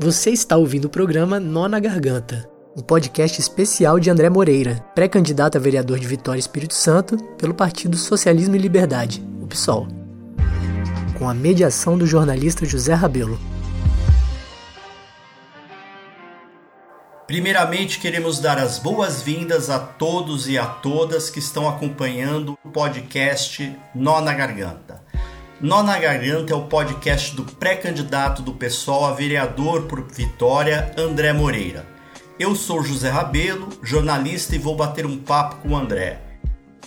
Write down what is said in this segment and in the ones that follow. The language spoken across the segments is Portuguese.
Você está ouvindo o programa Nó na Garganta, um podcast especial de André Moreira, pré-candidato a vereador de Vitória Espírito Santo pelo Partido Socialismo e Liberdade, o PSOL, com a mediação do jornalista José Rabelo. Primeiramente, queremos dar as boas-vindas a todos e a todas que estão acompanhando o podcast Nó na Garganta. Nó na Garganta é o podcast do pré-candidato do PSOL a vereador por Vitória, André Moreira. Eu sou José Rabelo, jornalista e vou bater um papo com o André.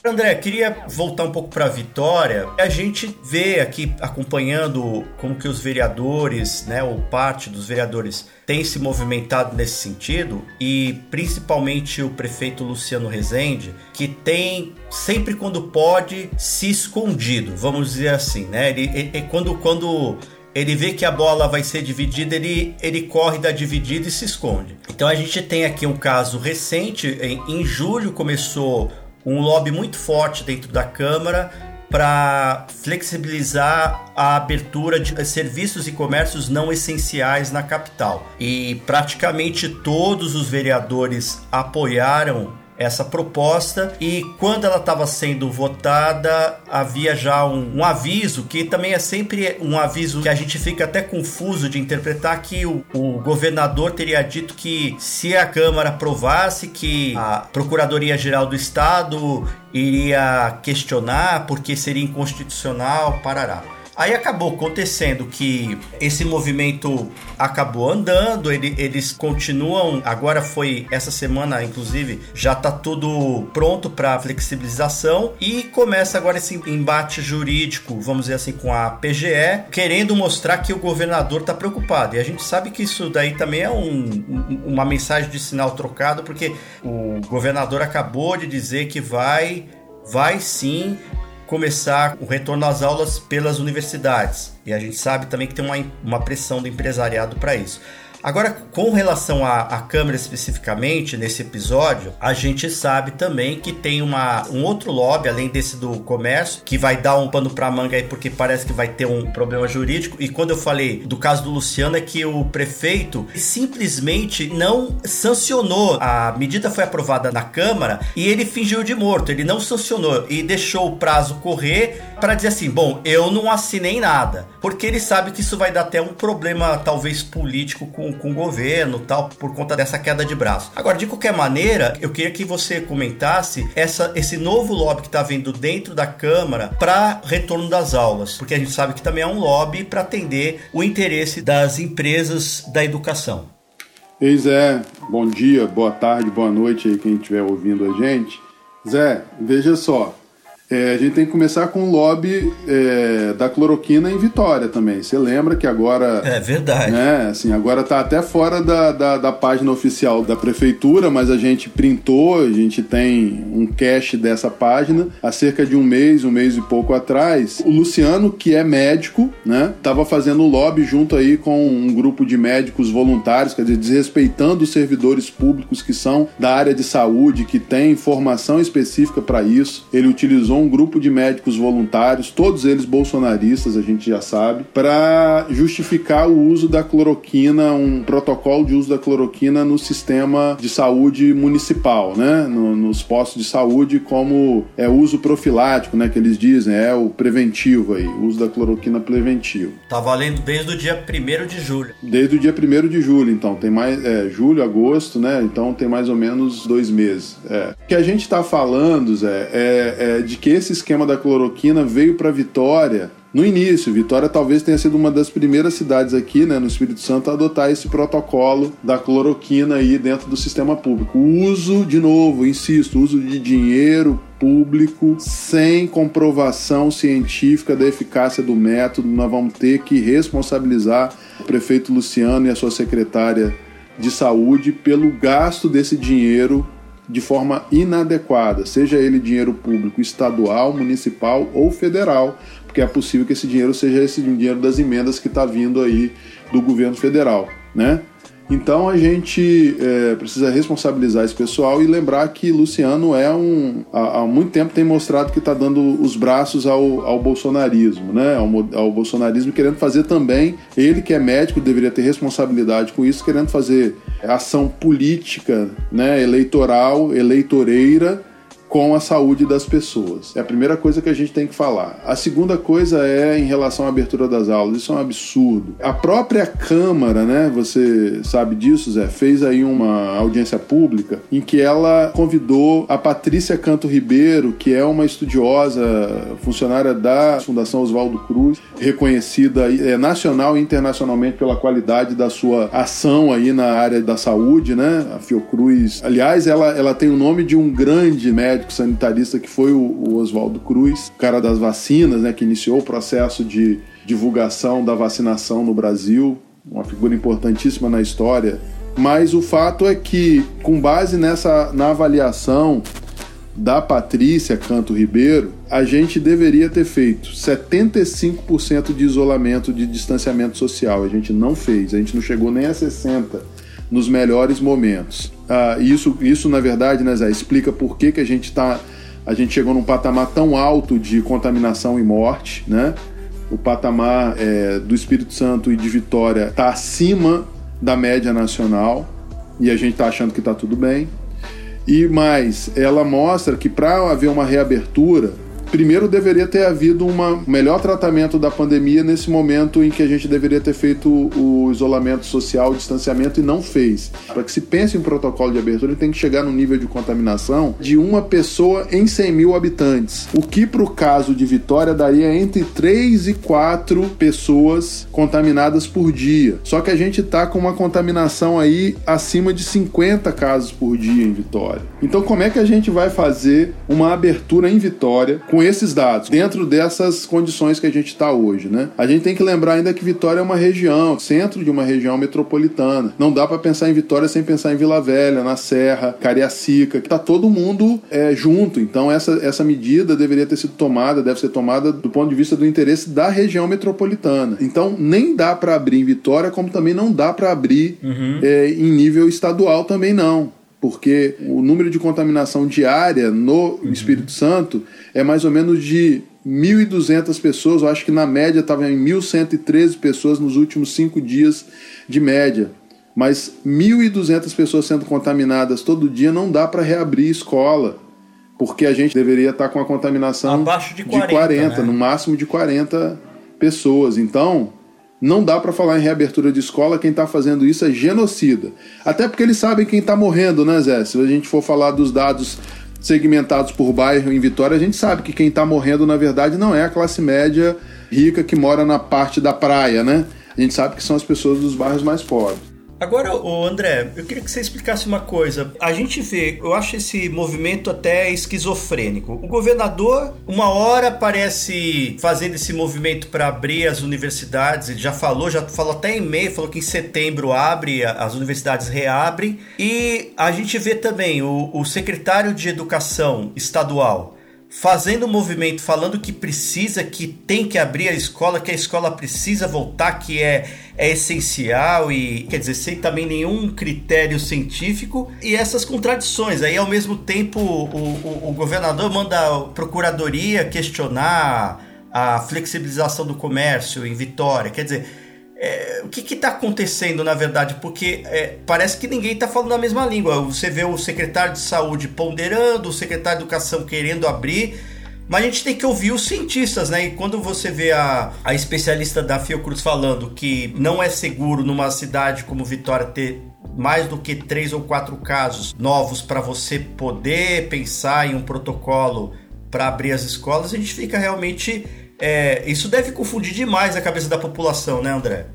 André, queria voltar um pouco para a Vitória. A gente vê aqui acompanhando como que os vereadores, né, ou parte dos vereadores tem se movimentado nesse sentido e principalmente o prefeito Luciano Rezende, que tem sempre quando pode se escondido, vamos dizer assim, né? Ele, ele quando quando ele vê que a bola vai ser dividida, ele, ele corre da dividida e se esconde. Então a gente tem aqui um caso recente, em, em julho começou um lobby muito forte dentro da Câmara para flexibilizar a abertura de serviços e comércios não essenciais na capital. E praticamente todos os vereadores apoiaram essa proposta e quando ela estava sendo votada havia já um, um, aviso que também é sempre um aviso que a gente fica até confuso de interpretar que o, o governador teria dito que se a Câmara aprovasse que a Procuradoria Geral do Estado iria questionar porque seria inconstitucional, parará. Aí acabou acontecendo que esse movimento acabou andando, ele, eles continuam. Agora foi essa semana, inclusive, já tá tudo pronto para flexibilização e começa agora esse embate jurídico, vamos dizer assim, com a PGE, querendo mostrar que o governador tá preocupado. E a gente sabe que isso daí também é um, uma mensagem de sinal trocado, porque o governador acabou de dizer que vai vai sim começar o retorno às aulas pelas universidades. E a gente sabe também que tem uma, uma pressão do empresariado para isso. Agora, com relação à, Câmara especificamente, nesse episódio, a gente sabe também que tem uma, um outro lobby, além desse do comércio, que vai dar um pano para manga aí, porque parece que vai ter um problema jurídico. E quando eu falei do caso do Luciano, é que o prefeito simplesmente não sancionou. A medida foi aprovada na Câmara e ele fingiu de morto, ele não sancionou e deixou o prazo correr para dizer assim: bom, eu não assinei nada, porque ele sabe que isso vai dar até um problema, talvez político, com com, o governo tal, por conta dessa queda de braço. Agora, de qualquer maneira, eu queria que você comentasse essa, esse novo lobby que está vindo dentro da Câmara para retorno das aulas, porque a gente sabe que também é um lobby para atender o interesse das empresas da educação. Ei Zé, bom dia, boa tarde, boa noite aí quem estiver ouvindo a gente. Zé, veja só, é, a gente tem que começar com o lobby é, da cloroquina em Vitória também. Você lembra que agora. É verdade. Né, assim, agora tá até fora da, da, da, página oficial da prefeitura, mas a gente printou, a gente tem um cache dessa página há cerca de um mês, um mês e pouco atrás. O Luciano, que é médico, né, tava fazendo lobby junto aí com um grupo de médicos voluntários, quer dizer, desrespeitando os servidores públicos que são da área de saúde, que tem formação específica para isso. Ele utilizou um grupo de médicos voluntários, todos eles bolsonaristas, a gente já sabe, para justificar o uso da cloroquina, um protocolo de uso da cloroquina no sistema de saúde municipal, né? No, nos postos de saúde, como é uso profilático, né? Que eles dizem, é o preventivo aí, o uso da cloroquina preventivo. Tá valendo desde o dia 1 de julho. Desde o dia 1 de julho, então, tem mais, é, julho, agosto, né? Então tem mais ou menos dois meses. É. O que a gente está falando, Zé, é, é de que esse esquema da cloroquina veio para Vitória no início. Vitória talvez tenha sido uma das primeiras cidades aqui, né, no Espírito Santo, a adotar esse protocolo da cloroquina aí dentro do sistema público. O uso, de novo, insisto, uso de dinheiro público sem comprovação científica da eficácia do método. Nós vamos ter que responsabilizar o prefeito Luciano e a sua secretária de saúde pelo gasto desse dinheiro de forma inadequada, seja ele dinheiro público estadual, municipal ou federal, porque é possível que esse dinheiro seja esse dinheiro das emendas que está vindo aí do governo federal, né? Então a gente é, precisa responsabilizar esse pessoal e lembrar que Luciano é um. Há, há muito tempo tem mostrado que está dando os braços ao, ao bolsonarismo, né? Ao, ao, bolsonarismo, querendo fazer também. Ele que é médico deveria ter responsabilidade com isso, querendo fazer ação política, né? eleitoral, eleitoreira com a saúde das pessoas. É a primeira coisa que a gente tem que falar. A segunda coisa é em relação à abertura das aulas. Isso é um absurdo. A própria Câmara, né, você sabe disso, Zé, fez aí uma audiência pública em que ela convidou a Patrícia Canto Ribeiro, que é uma estudiosa, funcionária da Fundação Oswaldo Cruz, reconhecida é, nacional e internacionalmente pela qualidade da sua ação aí na área da saúde, né? A Fiocruz. Aliás, ela, ela tem o nome de um grande médico médico sanitarista que foi o, o Oswaldo Cruz, cara das vacinas, né, que iniciou o processo de divulgação da vacinação no Brasil, uma figura importantíssima na história. Mas o fato é que, com base nessa na avaliação da Patrícia Canto Ribeiro, a gente deveria ter feito 75% de isolamento de distanciamento social. A gente não fez, a gente não chegou nem a 60% nos melhores momentos. Ah, isso, isso, na verdade, né, Zé, explica por que, que a gente está. A gente chegou num patamar tão alto de contaminação e morte, né? O patamar é, do Espírito Santo e de Vitória está acima da média nacional e a gente está achando que está tudo bem. E mais, ela mostra que para haver uma reabertura, primeiro deveria ter havido um melhor tratamento da pandemia nesse momento em que a gente deveria ter feito o isolamento social, o distanciamento e não fez. Para que se pense em protocolo de abertura, ele tem que chegar no nível de contaminação de uma pessoa em 100 mil habitantes, o que para o caso de Vitória daria entre 3 e 4 pessoas contaminadas por dia. Só que a gente está com uma contaminação aí acima de 50 casos por dia em Vitória. Então como é que a gente vai fazer uma abertura em Vitória com esses dados, dentro dessas condições que a gente está hoje, né? A gente tem que lembrar ainda que Vitória é uma região, centro de uma região metropolitana. Não dá para pensar em Vitória sem pensar em Vila Velha, na Serra, Cariacica, que tá todo mundo é, junto. Então essa, essa medida deveria ter sido tomada, deve ser tomada do ponto de vista do interesse da região metropolitana. Então nem dá para abrir em Vitória, como também não dá para abrir uhum. é, em nível estadual também não porque o número de contaminação diária no uhum. Espírito Santo é mais ou menos de 1.200 pessoas. Eu acho que na média estava em 1.113 pessoas nos últimos cinco dias de média. Mas 1.200 pessoas sendo contaminadas todo dia não dá para reabrir escola, porque a gente deveria estar tá com a contaminação abaixo de 40, de 40 né? no máximo de 40 pessoas. Então, não dá para falar em reabertura de escola, quem está fazendo isso é genocida. Até porque eles sabem quem está morrendo, né, Zé? Se a gente for falar dos dados segmentados por bairro em Vitória, a gente sabe que quem está morrendo, na verdade, não é a classe média rica que mora na parte da praia, né? A gente sabe que são as pessoas dos bairros mais pobres. Agora, o André, eu queria que você explicasse uma coisa. A gente vê, eu acho esse movimento até esquizofrênico. O governador, uma hora parece fazendo esse movimento para abrir as universidades. Ele já falou, já falou até em meio, falou que em setembro abre, as universidades reabrem. E a gente vê também o, o secretário de Educação estadual fazendo movimento, falando que precisa, que tem que abrir a escola, que a escola precisa voltar, que é, é essencial e, quer dizer, sem também nenhum critério científico e essas contradições. Aí, ao mesmo tempo, o, o, o governador manda a procuradoria questionar a flexibilização do comércio em Vitória. Quer dizer, é, o que está acontecendo na verdade? Porque é, parece que ninguém está falando a mesma língua. Você vê o secretário de saúde ponderando, o secretário de educação querendo abrir, mas a gente tem que ouvir os cientistas, né? E quando você vê a, a especialista da Fiocruz falando que não é seguro numa cidade como Vitória ter mais do que três ou quatro casos novos para você poder pensar em um protocolo para abrir as escolas, a gente fica realmente é, isso deve confundir demais a cabeça da população, né, André?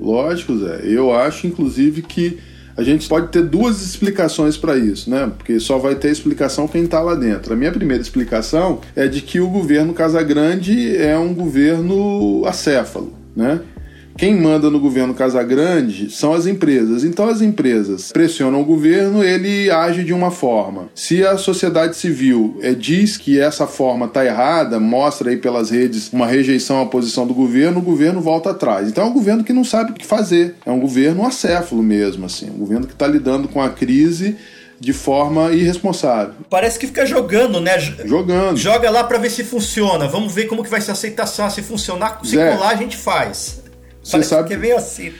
Lógico, Zé. Eu acho, inclusive, que a gente pode ter duas explicações para isso, né? Porque só vai ter explicação quem está lá dentro. A minha primeira explicação é de que o governo Casagrande é um governo acéfalo, né? Quem manda no governo Casagrande são as empresas. Então as empresas pressionam o governo, ele age de uma forma. Se a sociedade civil é, diz que essa forma está errada, mostra aí pelas redes uma rejeição à posição do governo, o governo volta atrás. Então é um governo que não sabe o que fazer. É um governo acéfalo mesmo, assim, um governo que está lidando com a crise de forma irresponsável. Parece que fica jogando, né? Jogando. Joga lá para ver se funciona. Vamos ver como que vai ser a aceitação. Se funcionar, se Zé, colar, a gente faz. Você sabe que é meio assim.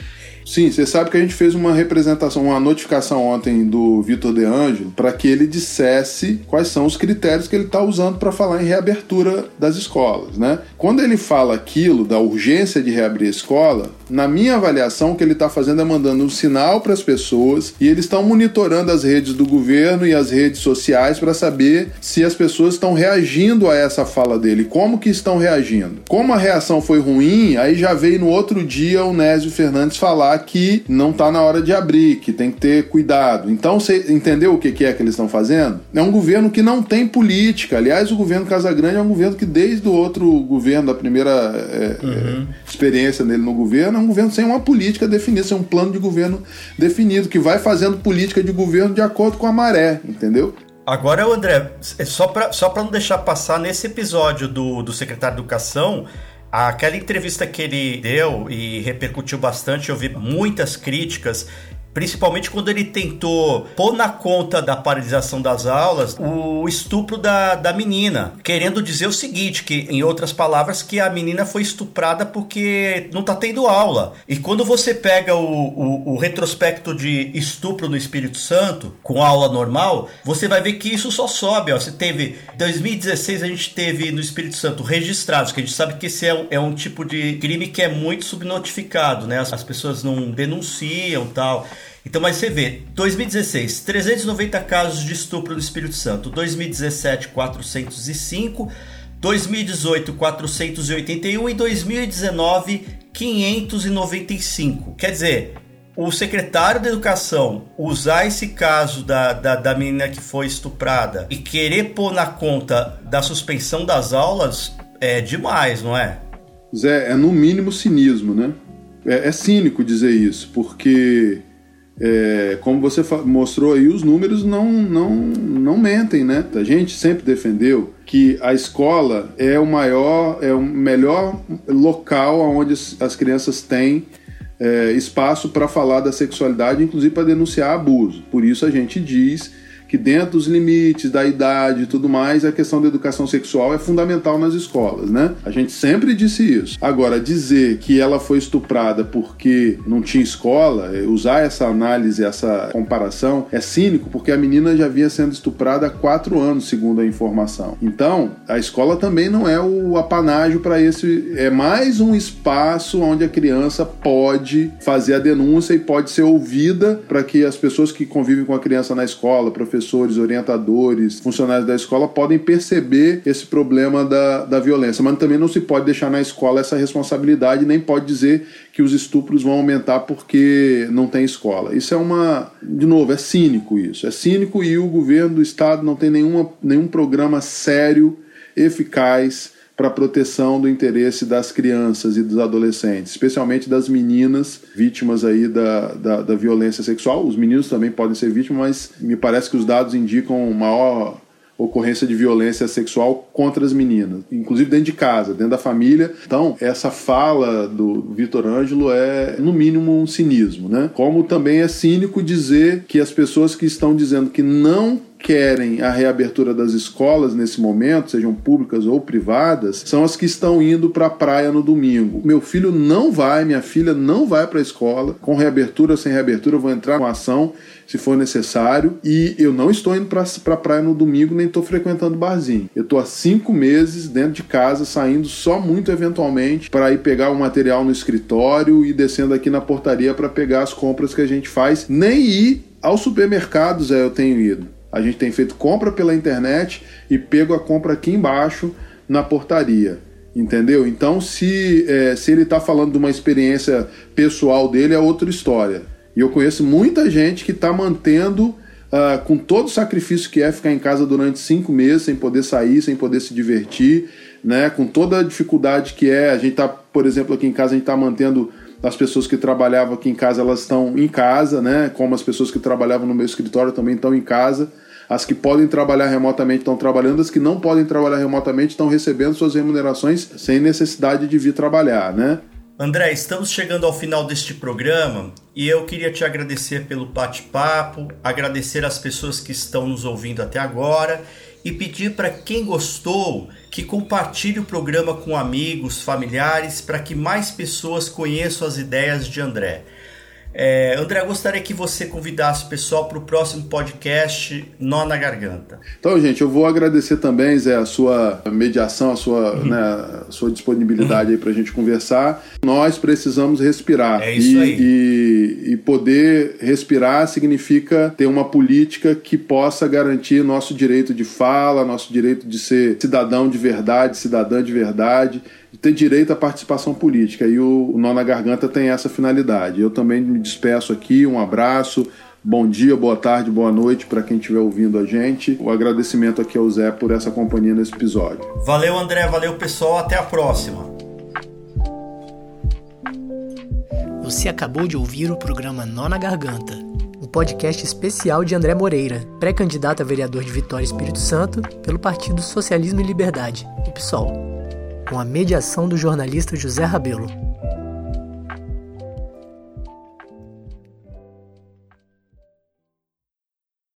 Sim, você sabe que a gente fez uma representação, uma notificação ontem do Vitor De Angelo para que ele dissesse quais são os critérios que ele está usando para falar em reabertura das escolas, né? Quando ele fala aquilo da urgência de reabrir a escola, na minha avaliação o que ele está fazendo é mandando um sinal para as pessoas e eles estão monitorando as redes do governo e as redes sociais para saber se as pessoas estão reagindo a essa fala dele, como que estão reagindo. Como a reação foi ruim, aí já veio no outro dia o Nésio Fernandes falar que não está na hora de abrir, que tem que ter cuidado. Então, você entendeu o que é que eles estão fazendo? É um governo que não tem política. Aliás, o governo Casagrande é um governo que, desde o outro governo, da primeira é, é uhum. experiência dele no governo, é um governo sem uma política definida, sem um plano de governo definido, que vai fazendo política de governo de acordo com a maré, entendeu? Agora, André, é só para só não deixar passar nesse episódio do, do secretário de Educação, Aquela entrevista que ele deu e repercutiu bastante, eu vi muitas críticas Principalmente quando ele tentou pôr na conta da paralisação das aulas o estupro da, da menina, querendo dizer o seguinte, que em outras palavras, que a menina foi estuprada porque não tá tendo aula. E quando você pega o, o, o retrospecto de estupro no Espírito Santo, com aula normal, você vai ver que isso só sobe. Ó. Você teve, 2016 a gente teve no Espírito Santo registrados, que a gente sabe que esse é um, é um tipo de crime que é muito subnotificado, né? As, as pessoas não denunciam tal. Então, mas você vê, 2016, 390 casos de estupro no Espírito Santo, 2017, 405, 2018, 481 e 2019, 595. Quer dizer, o secretário da Educação usar esse caso da, da, da menina que foi estuprada e querer pôr na conta da suspensão das aulas é demais, não é? Zé, é no mínimo cinismo, né? É, é cínico dizer isso, porque é, como você mostrou aí, os números não, não, não mentem, né? A gente sempre defendeu que a escola é o maior, é o melhor local onde as crianças têm é, espaço para falar da sexualidade, inclusive para denunciar abuso. Por isso a gente diz que dentro dos limites da idade e tudo mais, a questão da educação sexual é fundamental nas escolas, né? A gente sempre disse isso. Agora, dizer que ela foi estuprada porque não tinha escola, é, usar essa análise, essa comparação, é cínico, porque a menina já vinha sendo estuprada há quatro anos, segundo a informação. Então, a escola também não é o apanágio para esse. É mais um espaço onde a criança pode fazer a denúncia e pode ser ouvida para que as pessoas que convivem com a criança na escola, professores, professores, orientadores, funcionários da escola podem perceber esse problema da, da violência, mas também não se pode deixar na escola essa responsabilidade, nem pode dizer que os estupros vão aumentar porque não tem escola. Isso é uma, de novo, é cínico isso. É cínico e o governo do estado não tem nenhuma, nenhum programa sério, eficaz para a proteção do interesse das crianças e dos adolescentes, especialmente das meninas vítimas aí da, da, da, violência sexual. Os meninos também podem ser vítimas, mas me parece que os dados indicam maior ocorrência de violência sexual contra as meninas, inclusive dentro de casa, dentro da família. Então, essa fala do Vitor Ângelo é, no mínimo, um cinismo, né? Como também é cínico dizer que as pessoas que estão dizendo que não querem a reabertura das escolas nesse momento, sejam públicas ou privadas, são as que estão indo para a praia no domingo. Meu filho não vai, minha filha não vai para a escola, com reabertura ou sem reabertura, eu vou entrar com ação se for necessário. E eu não estou indo para a praia no domingo, nem estou frequentando barzinho. Eu estou há cinco meses dentro de casa, saindo só muito eventualmente para ir pegar o material no escritório e descendo aqui na portaria para pegar as compras que a gente faz. Nem ir aos supermercados é, eu tenho ido. A gente tem feito compra pela internet e pego a compra aqui embaixo na portaria. Entendeu? Então, se, é, se ele está falando de uma experiência pessoal dele, é outra história. E eu conheço muita gente que está mantendo, uh, com todo o sacrifício que é ficar em casa durante cinco meses, sem poder sair, sem poder se divertir, né? com toda a dificuldade que é. A gente está, por exemplo, aqui em casa, a gente está mantendo as pessoas que trabalhavam aqui em casa, elas estão em casa, né? Como as pessoas que trabalhavam no meu escritório também estão em casa. As que podem trabalhar remotamente estão trabalhando, as que não podem trabalhar remotamente estão recebendo suas remunerações sem necessidade de vir trabalhar, né? André, estamos chegando ao final deste programa e eu queria te agradecer pelo bate-papo, agradecer as pessoas que estão nos ouvindo até agora e pedir para quem gostou que compartilhe o programa com amigos, familiares, para que mais pessoas conheçam as ideias de André. É, André, gostaria que você convidasse o pessoal para o próximo podcast Nó na Garganta. Então, gente, eu vou agradecer também, Zé, a sua mediação, a sua, uhum. né, a sua disponibilidade uhum. para a gente conversar. Nós precisamos respirar. É isso e, aí. E, e poder respirar significa ter uma política que possa garantir nosso direito de fala, nosso direito de ser cidadão de verdade, cidadã de verdade ter direito à participação política. E o, o Nó na Garganta tem essa finalidade. Eu também me despeço aqui, um abraço. Bom dia, boa tarde, boa noite para quem estiver ouvindo a gente. O agradecimento aqui ao Zé por essa companhia nesse episódio. Valeu, André, valeu, pessoal. Até a próxima. Você acabou de ouvir o programa Nó na Garganta, um podcast especial de André Moreira, pré-candidato a vereador de Vitória Espírito Santo pelo Partido Socialismo e Liberdade, o PSOL com a mediação do jornalista José Rabelo.